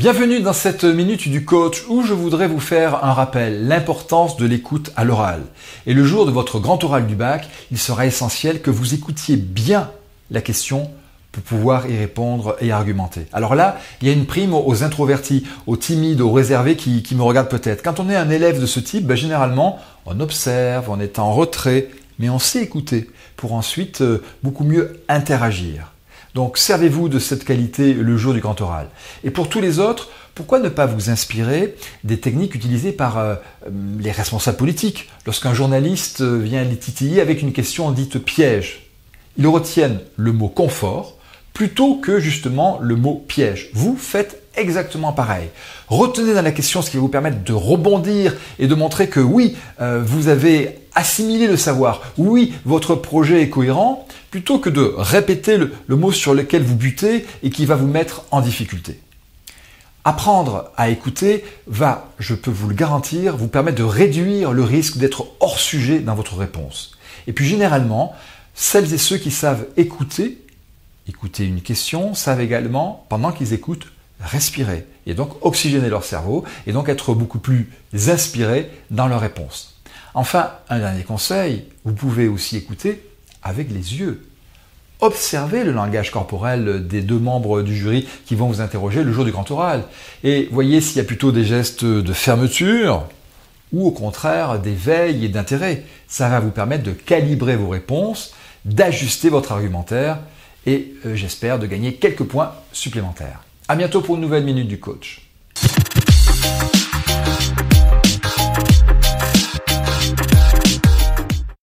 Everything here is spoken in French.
Bienvenue dans cette minute du coach où je voudrais vous faire un rappel, l'importance de l'écoute à l'oral. Et le jour de votre grand oral du bac, il sera essentiel que vous écoutiez bien la question pour pouvoir y répondre et argumenter. Alors là, il y a une prime aux introvertis, aux timides, aux réservés qui, me regardent peut-être. Quand on est un élève de ce type, ben, généralement, on observe, on est en retrait, mais on sait écouter pour ensuite euh, beaucoup mieux interagir. Donc servez-vous de cette qualité le jour du grand oral. Et pour tous les autres, pourquoi ne pas vous inspirer des techniques utilisées par euh, les responsables politiques? Lorsqu'un journaliste vient les titiller avec une question dite piège Ils retiennent le mot confort plutôt que justement le mot piège. Vous faites exactement pareil. Retenez dans la question ce qui va vous permettre de rebondir et de montrer que oui, euh, vous avez assimilé le savoir, oui, votre projet est cohérent, plutôt que de répéter le, le mot sur lequel vous butez et qui va vous mettre en difficulté. Apprendre à écouter va, je peux vous le garantir, vous permettre de réduire le risque d'être hors sujet dans votre réponse. Et puis généralement, celles et ceux qui savent écouter écouter une question savent également, pendant qu'ils écoutent, respirer et donc oxygéner leur cerveau et donc être beaucoup plus inspirés dans leur réponse. Enfin, un dernier conseil, vous pouvez aussi écouter avec les yeux. Observez le langage corporel des deux membres du jury qui vont vous interroger le jour du grand oral et voyez s'il y a plutôt des gestes de fermeture ou au contraire d'éveil et d'intérêt. Ça va vous permettre de calibrer vos réponses, d'ajuster votre argumentaire et euh, j'espère de gagner quelques points supplémentaires. À bientôt pour une nouvelle minute du coach.